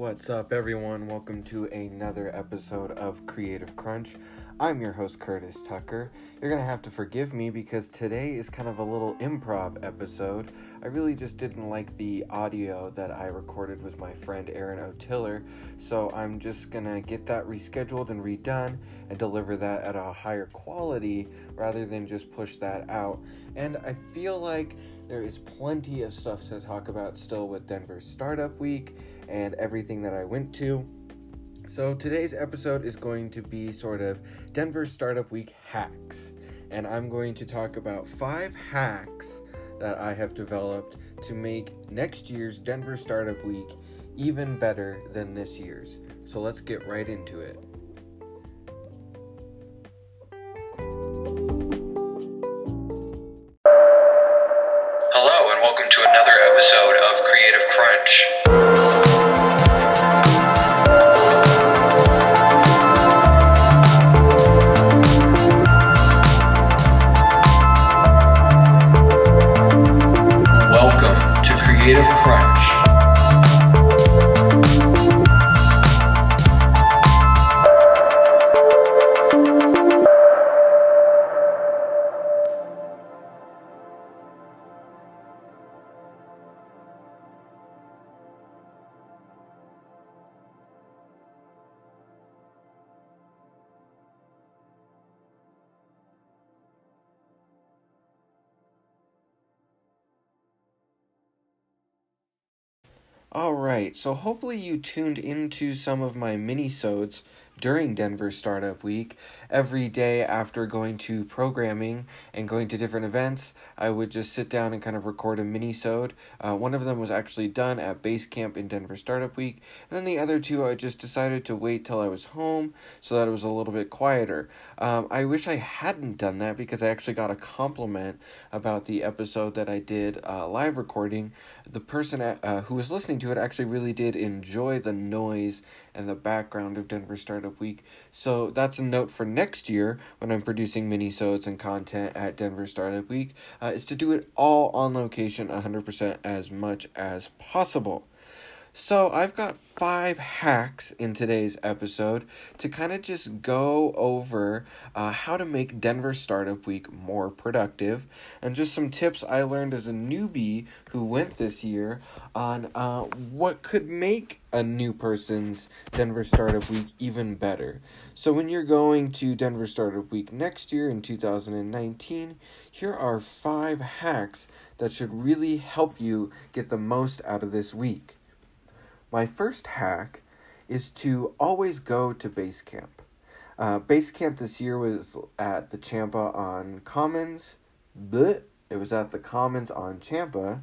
What's up, everyone? Welcome to another episode of Creative Crunch. I'm your host, Curtis Tucker. You're gonna have to forgive me because today is kind of a little improv episode. I really just didn't like the audio that I recorded with my friend Aaron O'Tiller, so I'm just gonna get that rescheduled and redone and deliver that at a higher quality rather than just push that out. And I feel like there is plenty of stuff to talk about still with Denver Startup Week and everything that I went to. So, today's episode is going to be sort of Denver Startup Week hacks. And I'm going to talk about five hacks that I have developed to make next year's Denver Startup Week even better than this year's. So, let's get right into it. All right, so hopefully you tuned into some of my mini-sodes during Denver Startup Week. Every day after going to programming and going to different events, I would just sit down and kind of record a mini-sode. Uh, one of them was actually done at base camp in Denver Startup Week, and then the other two I just decided to wait till I was home so that it was a little bit quieter. Um, I wish I hadn't done that because I actually got a compliment about the episode that I did uh, live recording. The person uh, who was listening to it actually really did enjoy the noise and the background of Denver Startup Week. So that's a note for next year when I'm producing mini-sodes and content at Denver Startup Week, uh, is to do it all on location 100% as much as possible. So, I've got five hacks in today's episode to kind of just go over uh, how to make Denver Startup Week more productive and just some tips I learned as a newbie who went this year on uh, what could make a new person's Denver Startup Week even better. So, when you're going to Denver Startup Week next year in 2019, here are five hacks that should really help you get the most out of this week. My first hack is to always go to base camp. Uh, base camp this year was at the Champa on Commons. Bleh, it was at the Commons on Champa,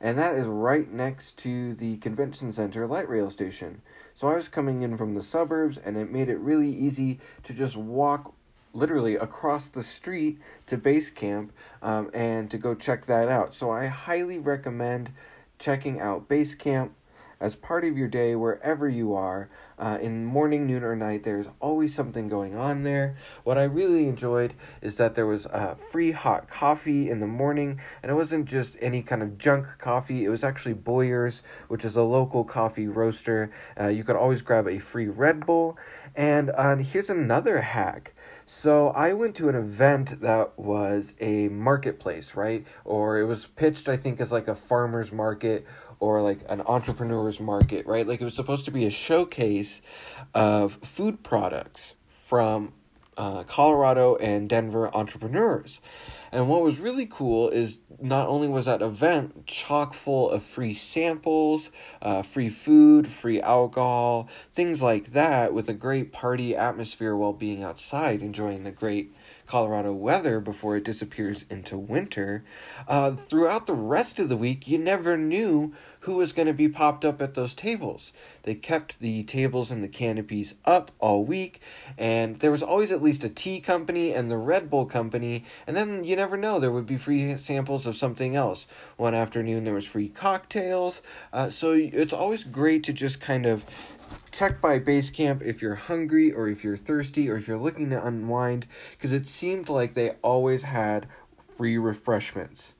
and that is right next to the convention center light rail station. So I was coming in from the suburbs, and it made it really easy to just walk literally across the street to base camp um, and to go check that out. So I highly recommend checking out base camp as part of your day wherever you are uh, in morning noon or night there's always something going on there. What i really enjoyed is that there was uh, free hot coffee in the morning and it wasn't just any kind of junk coffee it was actually boyer's which is a local coffee roaster. Uh, you could always grab a free red bull. And uh, here's another hack. So I went to an event that was a marketplace, right? Or it was pitched, I think, as like a farmer's market or like an entrepreneur's market, right? Like it was supposed to be a showcase of food products from uh, Colorado and Denver entrepreneurs. And what was really cool is not only was that event chock full of free samples, uh, free food, free alcohol, things like that, with a great party atmosphere while being outside, enjoying the great Colorado weather before it disappears into winter. Uh, throughout the rest of the week, you never knew who was going to be popped up at those tables. They kept the tables and the canopies up all week, and there was always at least a tea company and the Red Bull company, and then you never know, there would be free samples of something else. One afternoon, there was free cocktails, uh, so it's always great to just kind of check by base camp if you're hungry or if you're thirsty or if you're looking to unwind because it seemed like they always had free refreshments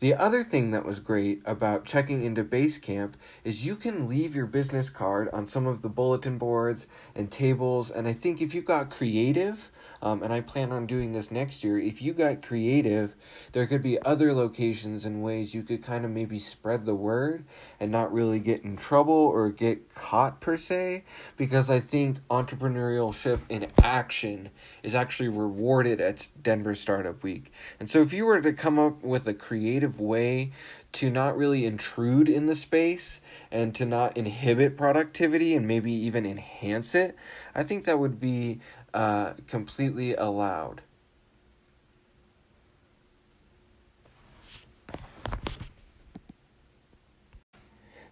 The other thing that was great about checking into Basecamp is you can leave your business card on some of the bulletin boards and tables. And I think if you got creative, um, and I plan on doing this next year. If you got creative, there could be other locations and ways you could kind of maybe spread the word and not really get in trouble or get caught per se. Because I think entrepreneurship in action is actually rewarded at Denver Startup Week. And so if you were to come up with a creative way to not really intrude in the space and to not inhibit productivity and maybe even enhance it, I think that would be uh, completely allowed.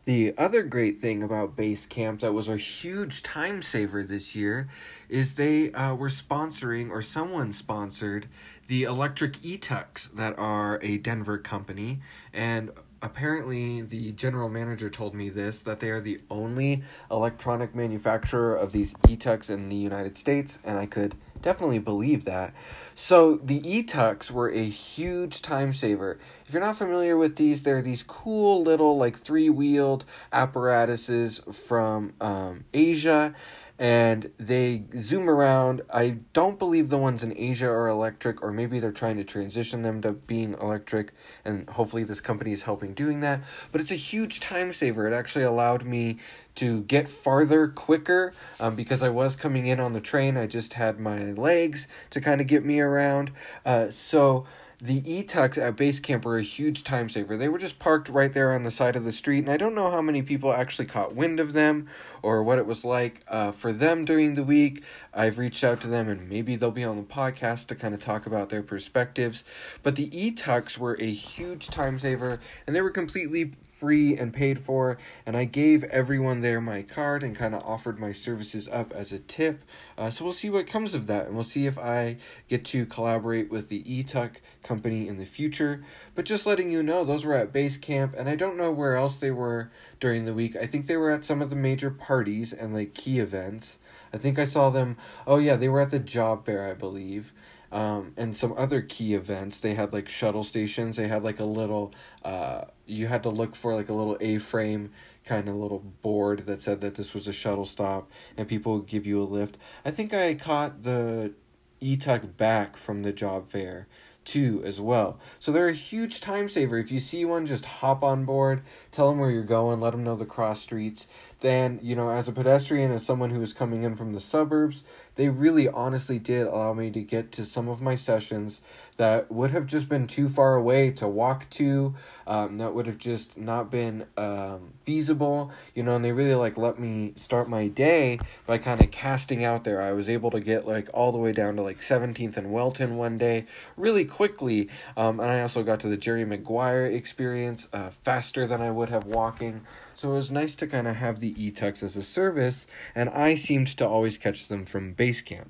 The other great thing about Basecamp that was a huge time saver this year is they uh, were sponsoring, or someone sponsored, the electric e-tux that are a Denver company. And apparently the general manager told me this that they are the only electronic manufacturer of these e-tux in the United States and I could definitely believe that. So the e-tux were a huge time saver. If you're not familiar with these, they're these cool little like three-wheeled apparatuses from um, Asia and they zoom around. I don't believe the ones in Asia are electric, or maybe they're trying to transition them to being electric, and hopefully this company is helping doing that. But it's a huge time saver. It actually allowed me to get farther quicker um, because I was coming in on the train. I just had my legs to kind of get me around. Uh, so the e-tux at base camp were a huge time saver. They were just parked right there on the side of the street, and I don't know how many people actually caught wind of them or what it was like uh, for them during the week. I've reached out to them, and maybe they'll be on the podcast to kind of talk about their perspectives. But the e-tux were a huge time saver, and they were completely free and paid for, and I gave everyone there my card and kind of offered my services up as a tip. Uh, so we'll see what comes of that, and we'll see if I get to collaborate with the eTuk company in the future. But just letting you know, those were at base camp, and I don't know where else they were during the week. I think they were at some of the major parties and like key events. I think I saw them. Oh yeah, they were at the job fair, I believe um, and some other key events. They had like shuttle stations. They had like a little, uh, you had to look for like a little A frame kind of little board that said that this was a shuttle stop and people would give you a lift. I think I caught the E-Tuck back from the job fair too as well. So they're a huge time saver. If you see one, just hop on board, tell them where you're going, let them know the cross streets then you know as a pedestrian as someone who was coming in from the suburbs they really honestly did allow me to get to some of my sessions that would have just been too far away to walk to um, that would have just not been um, feasible you know and they really like let me start my day by kind of casting out there. I was able to get like all the way down to like 17th and welton one day really quickly um, and i also got to the jerry maguire experience uh, faster than i would have walking so it was nice to kind of have the e-tux as a service, and I seemed to always catch them from Basecamp.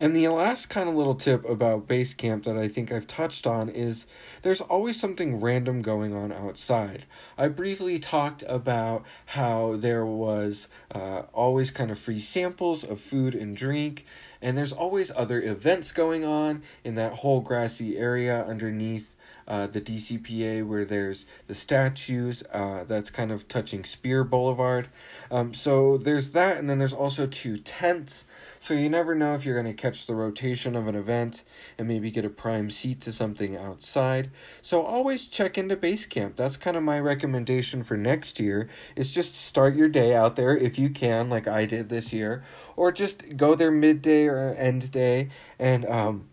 And the last kind of little tip about Basecamp that I think I've touched on is there's always something random going on outside. I briefly talked about how there was uh, always kind of free samples of food and drink, and there's always other events going on in that whole grassy area underneath uh, the DCPA where there's the statues uh, that's kind of touching Speer Boulevard. Um, so there's that, and then there's also two tents. So you never know if you're going to catch the rotation of an event and maybe get a prime seat to something outside. So always check into Basecamp. That's kind of my recommendation for next year. Is just start your day out there if you can, like I did this year, or just go there midday or end day and um,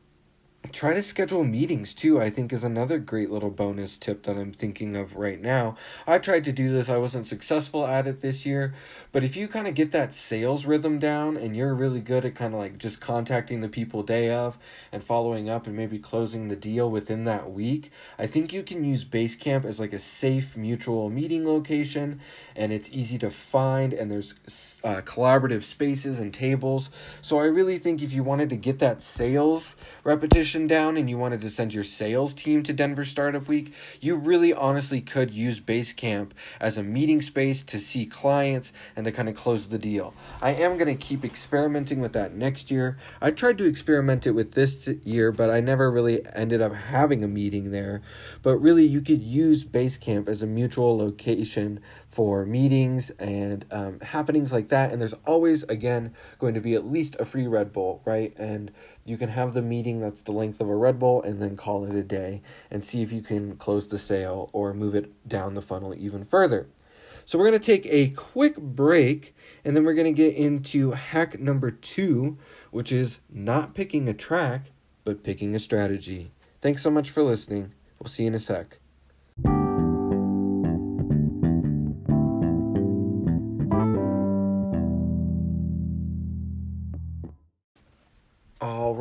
try to schedule meetings too i think is another great little bonus tip that i'm thinking of right now. I tried to do this. I wasn't successful at it this year. But if you kind of get that sales rhythm down and you're really good at kind of like just contacting the people day of and following up and maybe closing the deal within that week i think you can use basecamp as like a safe mutual meeting location. And it's easy to find and there's uh, collaborative spaces and tables. So i really think if you wanted to get that sales repetition position down and you wanted to send your sales team to Denver Startup Week, you really honestly could use Basecamp as a meeting space to see clients and to kind of close the deal. I am going to keep experimenting with that next year. I tried to experiment it with this year, but I never really ended up having a meeting there. But really, you could use Basecamp as a mutual location for meetings and um, happenings like that. And there's always, again, going to be at least a free Red Bull, right? And you can have the meeting that's the length of a Red Bull and then call it a day and see if you can close the sale or move it down the funnel even further. So we're going to take a quick break and then we're going to get into hack number two, which is not picking a track, but picking a strategy. Thanks so much for listening. We'll see you in a sec.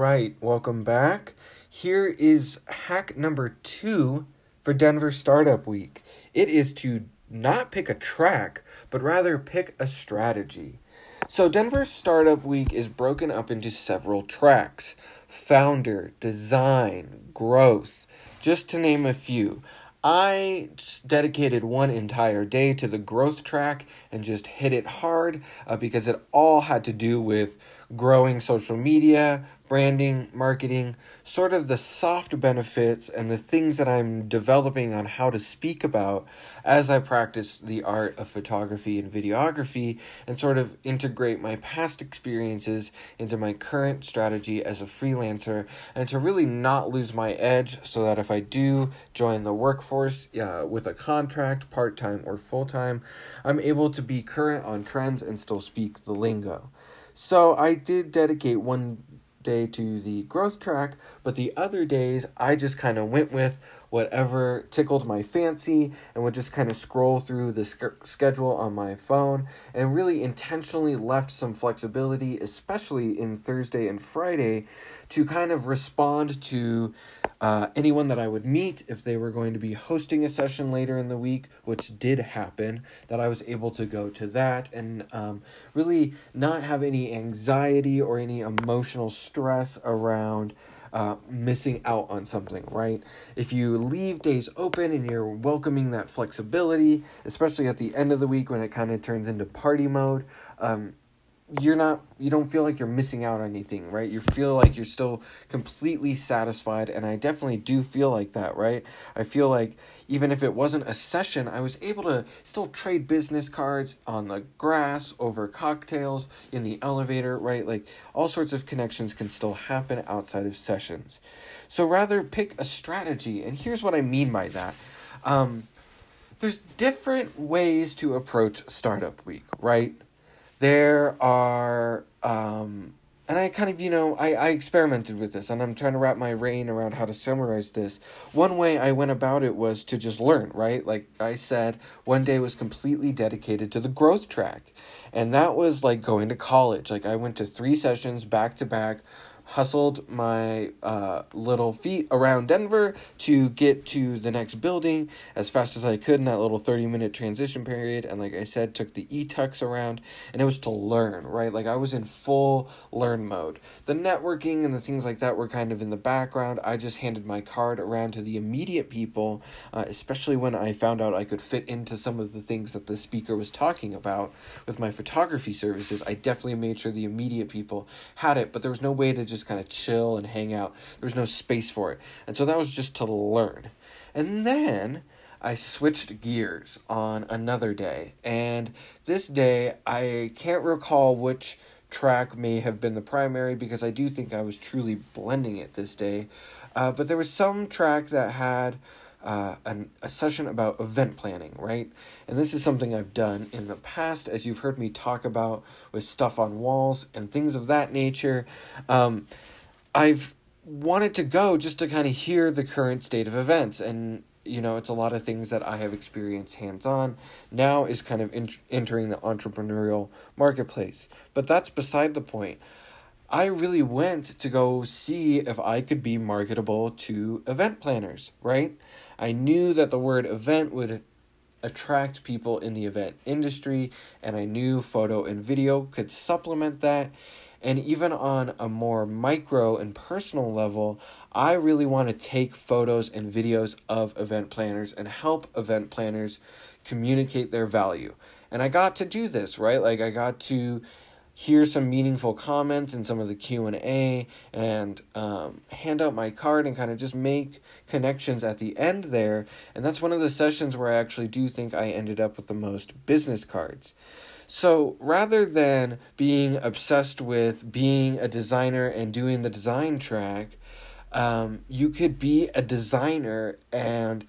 Right, welcome back. Here is hack number two for Denver Startup Week. It is to not pick a track, but rather pick a strategy. So, Denver Startup Week is broken up into several tracks founder, design, growth, just to name a few. I dedicated one entire day to the growth track and just hit it hard uh, because it all had to do with growing social media, branding, marketing, sort of the soft benefits and the things that I'm developing on how to speak about as I practice the art of photography and videography and sort of integrate my past experiences into my current strategy as a freelancer and to really not lose my edge so that if I do join the workforce uh, with a contract, part time or full time, I'm able to be current on trends and still speak the lingo. So I did dedicate one day to the growth track, but the other days I just kind of went with whatever tickled my fancy and would just kind of scroll through the sk- schedule on my phone and really intentionally left some flexibility, especially in Thursday and Friday, to kind of respond to uh, anyone that I would meet if they were going to be hosting a session later in the week, which did happen, that I was able to go to that and um, really not have any anxiety or any emotional stress around uh, missing out on something, right? If you leave days open and you're welcoming that flexibility, especially at the end of the week when it kind of turns into party mode, um, you're not you don't feel like you're missing out on anything right? You feel like you're still completely satisfied and i definitely do feel like that right? I feel like even if it wasn't a session i was able to still trade business cards on the grass over cocktails in the elevator right? Like all sorts of connections can still happen outside of sessions. So rather pick a strategy and here's what i mean by that. Um, there's different ways to approach startup week right there are um, and I kind of, you know, I, I experimented with this and I'm trying to wrap my brain around how to summarize this. One way I went about it was to just learn, right? Like I said, one day was completely dedicated to the growth track. And that was like going to college. Like I went to three sessions back to back hustled my uh, little feet around Denver to get to the next building as fast as I could in that little 30 minute transition period. And like I said, took the e tux around and it was to learn, right? Like I was in full learn mode. The networking and the things like that were kind of in the background. I just handed my card around to the immediate people, uh, especially when I found out I could fit into some of the things that the speaker was talking about with my photography services. I definitely made sure the immediate people had it, but there was no way to just just kind of chill and hang out. There's no space for it. And so that was just to learn. And then I switched gears on another day. And this day, I can't recall which track may have been the primary because I do think I was truly blending it this day. Uh, but there was some track that had uh, an, a session about event planning, right? And this is something I've done in the past, as you've heard me talk about with stuff on walls and things of that nature. Um, I've wanted to go just to kind of hear the current state of events and you know it's a lot of things that i have experienced hands on now is kind of in- entering the entrepreneurial marketplace but that's beside the point I really went to go see if I could be marketable to event planners, right? I knew that the word event would attract people in the event industry, and I knew photo and video could supplement that. And even on a more micro and personal level, I really want to take photos and videos of event planners and help event planners communicate their value. And I got to do this, right? Like I got to hear some meaningful comments in some of the q&a and um, hand out my card and kind of just make connections at the end there. And that's one of the sessions where i actually do think i ended up with the most business cards. So rather than being obsessed with being a designer and doing the design track um, you could be a designer and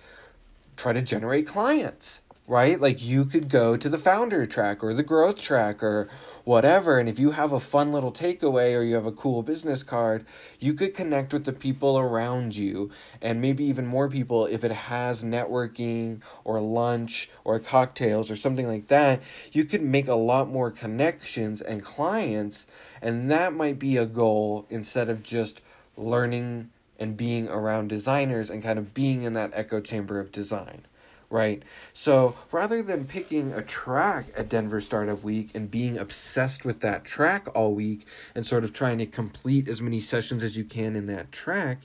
try to generate clients right? Like you could go to the founder track or the growth track or whatever. And if you have a fun little takeaway or you have a cool business card, you could connect with the people around you and maybe even more people if it has networking or lunch or cocktails or something like that. You could make a lot more connections and clients. And that might be a goal instead of just learning and being around designers and kind of being in that echo chamber of design right? So rather than picking a track at Denver Startup Week and being obsessed with that track all week and sort of trying to complete as many sessions as you can in that track,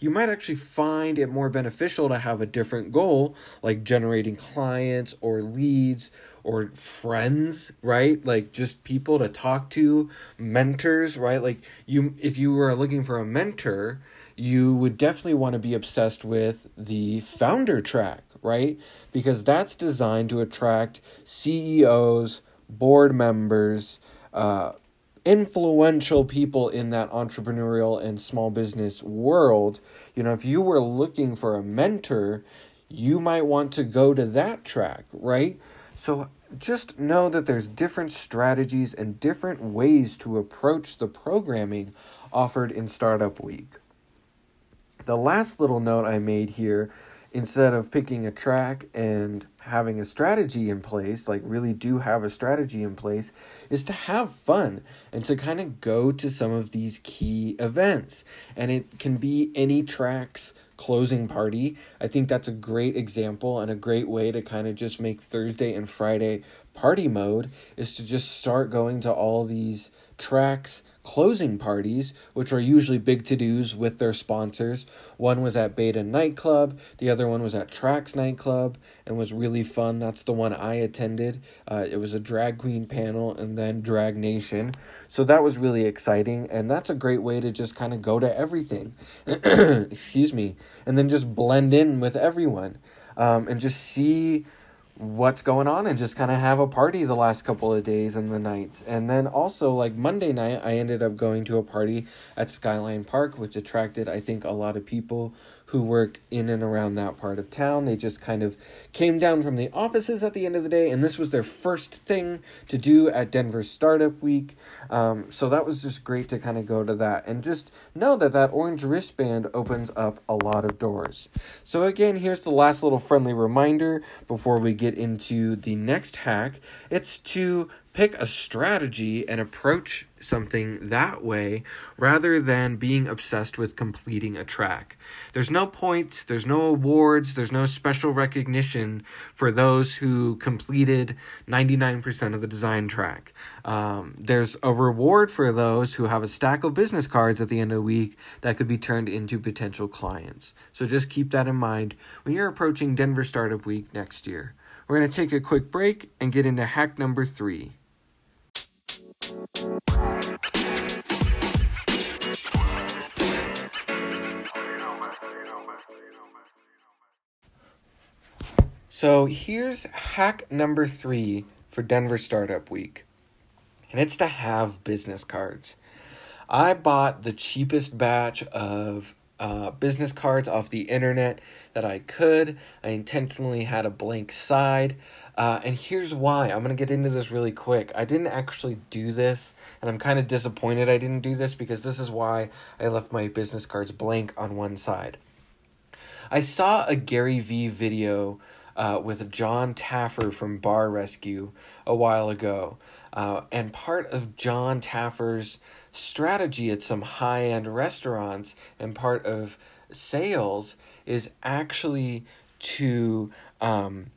you might actually find it more beneficial to have a different goal, like generating clients or leads or friends, right? Like just people to talk to, mentors, right? Like you if you were looking for a mentor, you would definitely want to be obsessed with the founder track, right? Because that's designed to attract CEOs, board members, uh, influential people in that entrepreneurial and small business world. You know, if you were looking for a mentor, you might want to go to that track, right? So just know that there's different strategies and different ways to approach the programming offered in Startup Week. The last little note I made here instead of picking a track and having a strategy in place, like really do have a strategy in place, is to have fun and to kind of go to some of these key events. And it can be any tracks closing party. I think that's a great example and a great way to kind of just make Thursday and Friday party mode is to just start going to all these tracks closing parties, which are usually big to dos with their sponsors. One was at Beta Nightclub, the other one was at Tracks Nightclub, and was really fun. That's the one I attended. Uh, it was a drag queen panel and then Drag Nation. So that was really exciting, and that's a great way to just kind of go to everything. Excuse me. And then just blend in with everyone um, and just see what's going on and just kind of have a party the last couple of days and the nights. And then also, like Monday night, I ended up going to a party at Skyline Park, which attracted, I think, a lot of people who work in and around that part of town. They just kind of came down from the offices at the end of the day, and this was their first thing to do at Denver Startup Week. Um, so that was just great to kind of go to that and just know that that orange wristband opens up a lot of doors. So, again, here's the last little friendly reminder before we get into the next hack it's to pick a strategy and approach something that way rather than being obsessed with completing a track. There's no points, there's no awards, there's no special recognition for those who completed 99% of the design track. Um, there's a reward for those who have a stack of business cards at the end of the week that could be turned into potential clients. So just keep that in mind when you're approaching Denver Startup Week next year. We're going to take a quick break and get into hack number three. So here's hack number three for Denver Startup Week, and it's to have business cards. I bought the cheapest batch of uh, business cards off the internet that I could. I intentionally had a blank side. Uh, and here's why. I'm going to get into this really quick. I didn't actually do this, and I'm kind of disappointed I didn't do this because this is why I left my business cards blank on one side. I saw a Gary Vee video uh, with John Taffer from Bar Rescue a while ago. Uh, and part of John Taffer's strategy at some high end restaurants and part of sales is actually to um,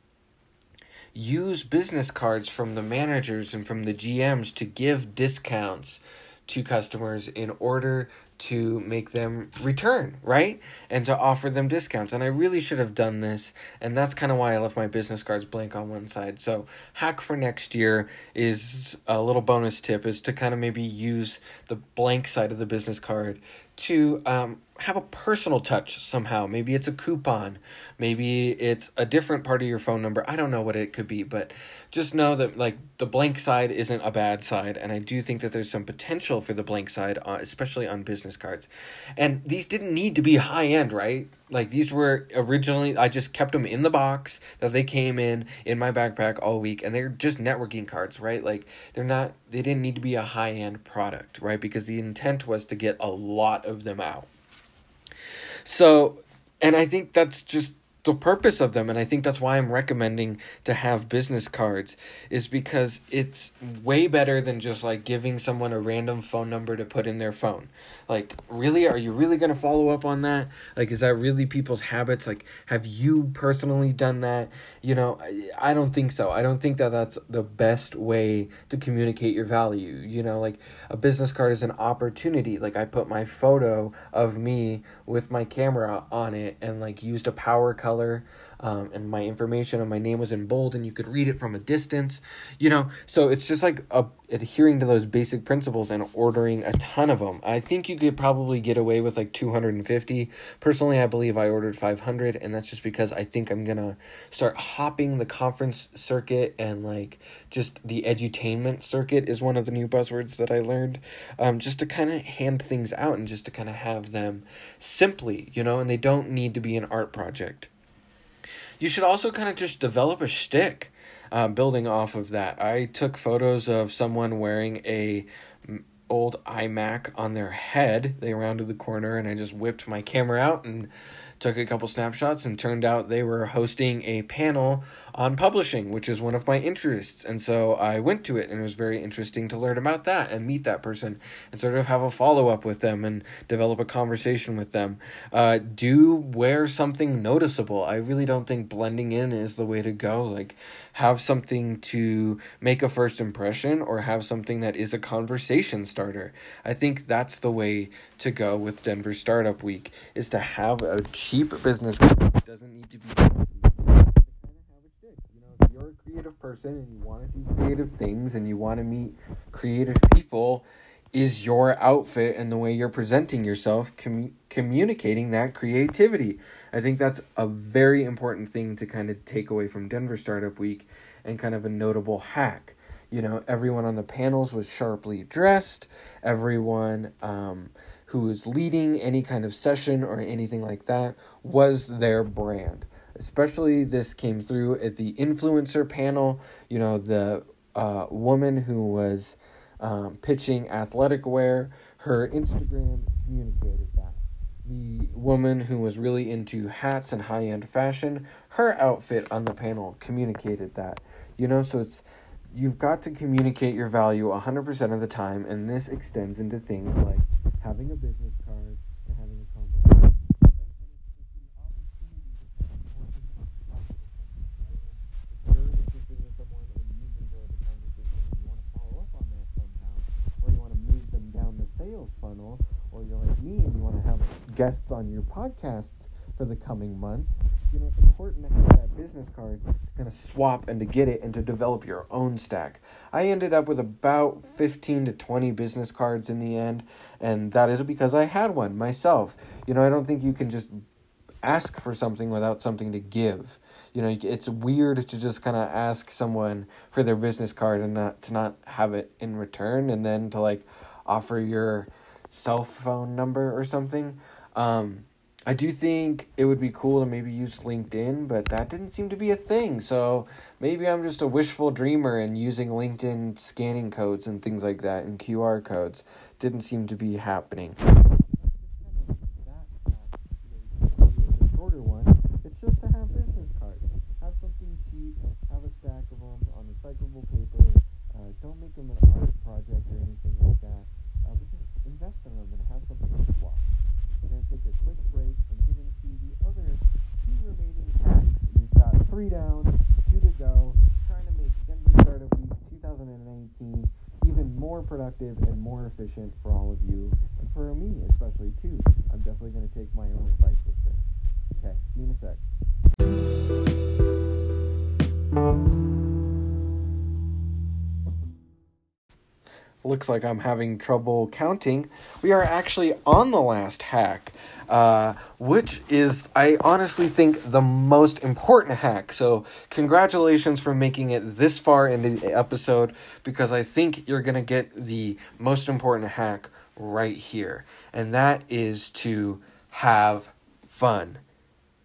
use business cards from the managers and from the GMs to give discounts to customers in order to make them return, right? And to offer them discounts. And I really should have done this. And that's kind of why I left my business cards blank on one side. So, hack for next year is a little bonus tip is to kind of maybe use the blank side of the business card to um, have a personal touch somehow. Maybe it's a coupon. Maybe it's a different part of your phone number. I don't know what it could be, but just know that like the blank side isn't a bad side, and I do think that there's some potential for the blank side, uh, especially on business cards. And these didn't need to be high end, right? Like these were originally I just kept them in the box that they came in in my backpack all week, and they're just networking cards, right? Like they're not they didn't need to be a high end product, right? Because the intent was to get a lot of them out. So, and I think that's just the purpose of them and i think that's why i'm recommending to have business cards is because it's way better than just like giving someone a random phone number to put in their phone. Like really are you really going to follow up on that? Like is that really people's habits? Like have you personally done that? You know I, I don't think so. I don't think that that's the best way to communicate your value. You know like a business card is an opportunity. Like i put my photo of me with my camera on it and like used a power color color um, and my information and my name was in bold and you could read it from a distance you know? So it's just like a, adhering to those basic principles and ordering a ton of them i think you could probably get away with like 250 personally i believe i ordered 500 and that's just because i think i'm gonna start hopping the conference circuit and like just the edutainment circuit is one of the new buzzwords that i learned um, just to kind of hand things out and just to kind of have them simply you know? And they don't need to be an art project you should also kind of just develop a shtick, uh, building off of that. I took photos of someone wearing a old iMac on their head. They rounded the corner, and I just whipped my camera out and took a couple snapshots and turned out they were hosting a panel on publishing, which is one of my interests. And so I went to it and it was very interesting to learn about that and meet that person and sort of have a follow up with them and develop a conversation with them. Uh, do wear something noticeable. I really don't think blending in is the way to go. Like, have something to make a first impression or have something that is a conversation starter. I think that's the way to go with Denver Startup Week is to have a cheap business card. Doesn't need to be creative person and you want to do creative things and you want to meet creative people, is your outfit and the way you're presenting yourself commu- communicating that creativity. I think that's a very important thing to kind of take away from Denver Startup Week and kind of a notable hack. You know, everyone on the panels was sharply dressed, everyone um, who was leading any kind of session or anything like that was their brand. Especially this came through at the influencer panel. You know, the uh, woman who was um, pitching athletic wear, her Instagram communicated that. The woman who was really into hats and high end fashion, her outfit on the panel communicated that. You know, so it's you've got to communicate your value 100% of the time, and this extends into things like having a business card sales funnel, or you're like me and you want to have guests on your podcast for the coming months, you know, it's important to have that business card to kind of swap and to get it and to develop your own stack. I ended up with about 15 to 20 business cards in the end, and that is because I had one myself. You know, I don't think you can just ask for something without something to give. You know, it's weird to just kind of ask someone for their business card and not to not have it in return and then to like offer your cell phone number or something. Um, I do think it would be cool to maybe use LinkedIn, but that didn't seem to be a thing. So maybe I'm just a wishful dreamer and using LinkedIn scanning codes and things like that and QR codes didn't seem to be happening. For all of you and for me especially too. I'm definitely going to take my own advice with this. Okay, see you in a sec. Looks like I'm having trouble counting. We are actually on the last hack, uh, which is, I honestly think, the most important hack. So, congratulations for making it this far in the episode because I think you're going to get the most important hack right here. And that is to have fun.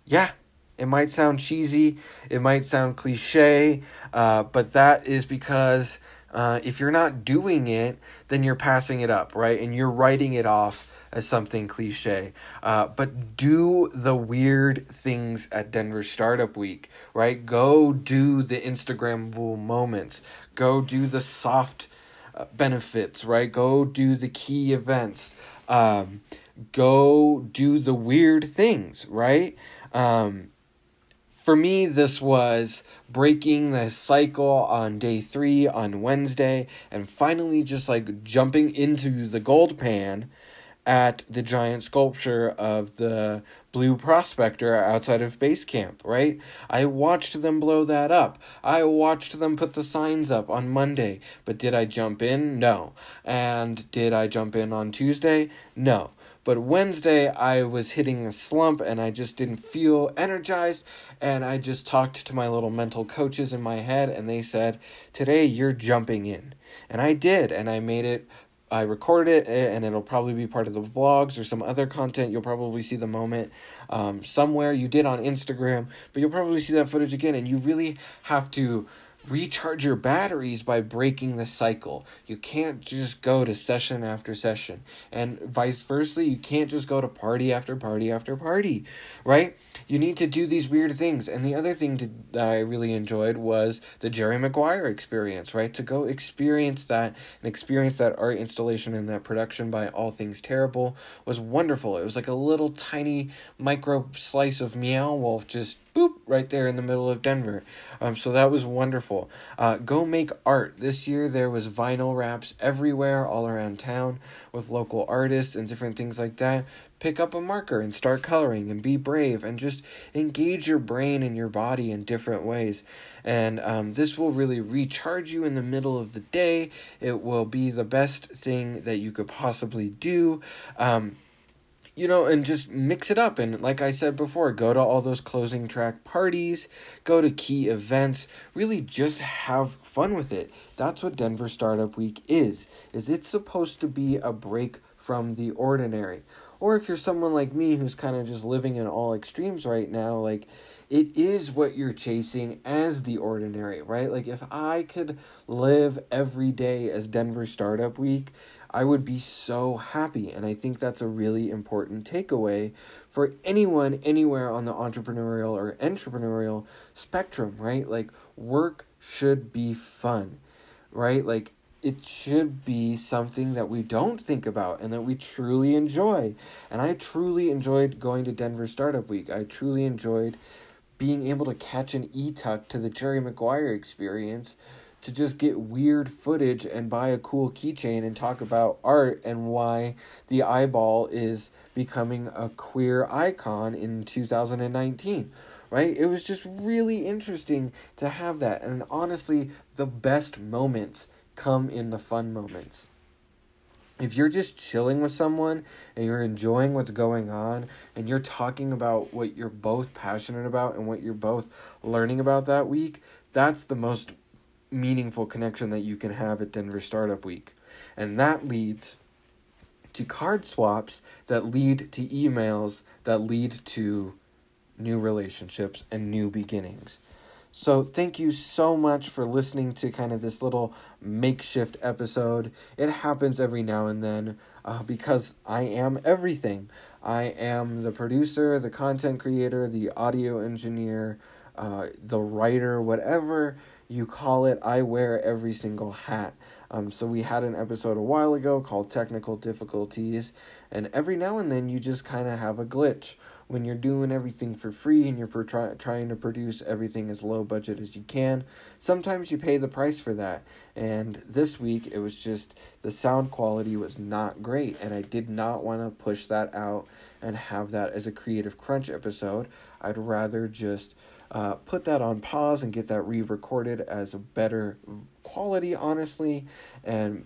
Yeah, it might sound cheesy, it might sound cliche, uh, but that is because uh, if you're not doing it, then you're passing it up, right? And you're writing it off as something cliche. Uh, but do the weird things at Denver Startup Week, right? Go do the Instagrammable moments. Go do the soft uh, benefits, right? Go do the key events. Um, go do the weird things, right? Um, for me, this was breaking the cycle on day three on Wednesday and finally just like jumping into the gold pan at the giant sculpture of the blue prospector outside of base camp, right? I watched them blow that up. I watched them put the signs up on Monday, but did I jump in? No. And did I jump in on Tuesday? No. But Wednesday, I was hitting a slump and I just didn't feel energized. And I just talked to my little mental coaches in my head, and they said, Today you're jumping in. And I did, and I made it. I recorded it, and it'll probably be part of the vlogs or some other content. You'll probably see the moment um, somewhere. You did on Instagram, but you'll probably see that footage again. And you really have to recharge your batteries by breaking the cycle. You can't just go to session after session. And vice versa, you can't just go to party after party after party, right? You need to do these weird things. And the other thing to, that I really enjoyed was the Jerry Maguire experience, right? To go experience that and experience that art installation and that production by All Things Terrible was wonderful. It was like a little tiny micro slice of Meow Wolf just boop right there in the middle of Denver. Um, so that was wonderful. Uh, go make art. This year there was vinyl wraps everywhere, all around town, with local artists and different things like that. Pick up a marker and start coloring and be brave and just engage your brain and your body in different ways. And um, this will really recharge you in the middle of the day. It will be the best thing that you could possibly do. Um, you know, and just mix it up. And like I said before, go to all those closing track parties, go to key events, really just have fun with it. That's what Denver Startup Week is. Is it's supposed to be a break from the ordinary. Or if you're someone like me who's kind of just living in all extremes right now, like it is what you're chasing as the ordinary, right? Like if I could live every day as Denver Startup Week, I would be so happy. And I think that's a really important takeaway for anyone anywhere on the entrepreneurial or entrepreneurial spectrum, right? Like, work should be fun, right? Like, it should be something that we don't think about and that we truly enjoy. And I truly enjoyed going to Denver Startup Week. I truly enjoyed being able to catch an e-tuck to the Jerry Maguire experience to just get weird footage and buy a cool keychain and talk about art and why the eyeball is becoming a queer icon in 2019 right? It was just really interesting to have that. And honestly the best moments come in the fun moments. If you're just chilling with someone and you're enjoying what's going on and you're talking about what you're both passionate about and what you're both learning about that week that's the most meaningful connection that you can have at Denver Startup Week. And that leads to card swaps that lead to emails that lead to new relationships and new beginnings. So, thank you so much for listening to kind of this little makeshift episode. It happens every now and then uh, because I am everything. I am the producer, the content creator, the audio engineer, uh, the writer, whatever you call it. I wear every single hat. Um, so we had an episode a while ago called Technical Difficulties, and every now and then you just kind of have a glitch, when you're doing everything for free and you're try- trying to produce everything as low budget as you can, sometimes you pay the price for that. And this week, it was just the sound quality was not great, and I did not want to push that out and have that as a Creative Crunch episode. I'd rather just uh, put that on pause and get that re recorded as a better quality, honestly, and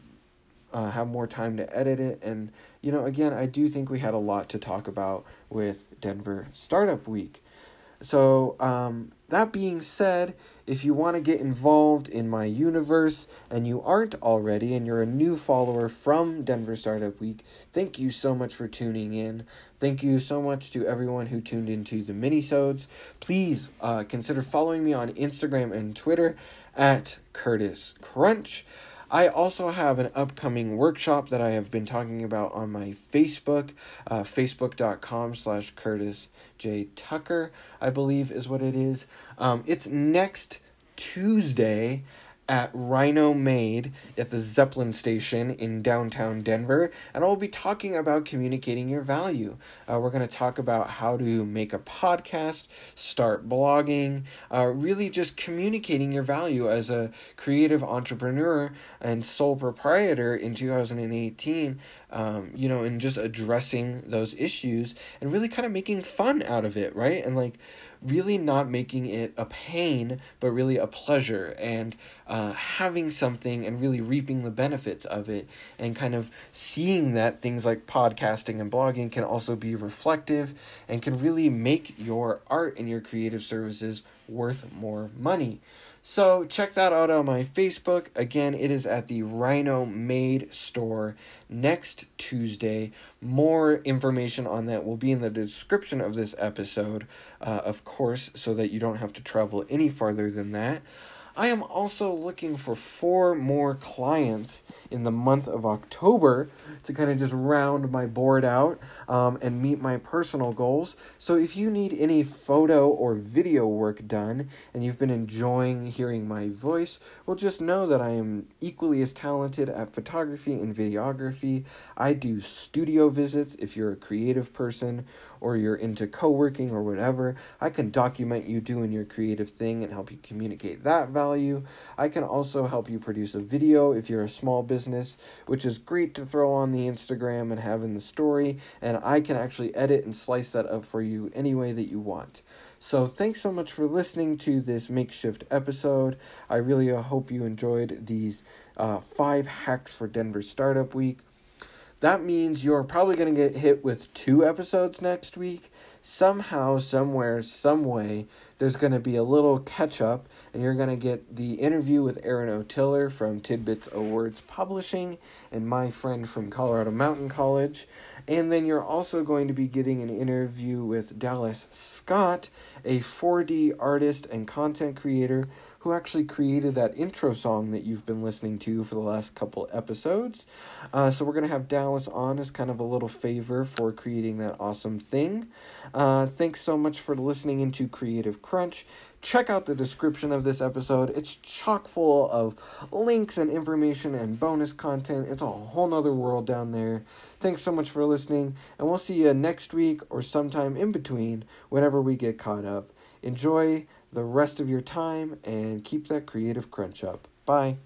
uh, have more time to edit it. And, you know, again, I do think we had a lot to talk about with Denver Startup Week. So, um, that being said, if you want to get involved in my universe and you aren't already and you're a new follower from Denver Startup Week, thank you so much for tuning in. Thank you so much to everyone who tuned into the minisodes. Please uh, consider following me on Instagram and Twitter at Curtis Crunch. I also have an upcoming workshop that I have been talking about on my Facebook, uh, facebook.com slash Curtis J. Tucker, I believe is what it is. Um, it's next Tuesday at Rhino Made at the Zeppelin station in downtown Denver, and I'll be talking about communicating your value. Uh, we're going to talk about how to make a podcast, start blogging, uh, really just communicating your value as a creative entrepreneur and sole proprietor in 2018. Um, you know, and just addressing those issues and really kind of making fun out of it, right? And like, really not making it a pain, but really a pleasure, and uh, having something and really reaping the benefits of it, and kind of seeing that things like podcasting and blogging can also be reflective and can really make your art and your creative services worth more money. So check that out on my Facebook. Again, it is at the Rhino Made store next Tuesday. More information on that will be in the description of this episode, uh, of course, so that you don't have to travel any farther than that. I am also looking for four more clients in the month of October to kind of just round my board out um, and meet my personal goals. So if you need any photo or video work done and you've been enjoying hearing my voice, well, just know that I am equally as talented at photography and videography. I do studio visits if you're a creative person or you're into co working or whatever, I can document you doing your creative thing and help you communicate that value. I can also help you produce a video if you're a small business, which is great to throw on the Instagram and have in the story. And I can actually edit and slice that up for you any way that you want. So, thanks so much for listening to this makeshift episode. I really uh, hope you enjoyed these uh, five hacks for Denver Startup Week. That means you're probably going to get hit with two episodes next week. Somehow, somewhere, some way, there's going to be a little catch up, and you're going to get the interview with Aaron O'Tiller from Tidbits Awards Publishing and my friend from Colorado Mountain College. And then you're also going to be getting an interview with Dallas Scott, a 4D artist and content creator who actually created that intro song that you've been listening to for the last couple episodes. Uh, so we're going to have Dallas on as kind of a little favor for creating that awesome thing. Uh, thanks so much for listening into Creative Crunch. Check out the description of this episode. It's chock full of links and information and bonus content. It's a whole nother world down there. Thanks so much for listening, and we'll see you next week or sometime in between whenever we get caught up. Enjoy the rest of your time and keep that creative crunch up. Bye.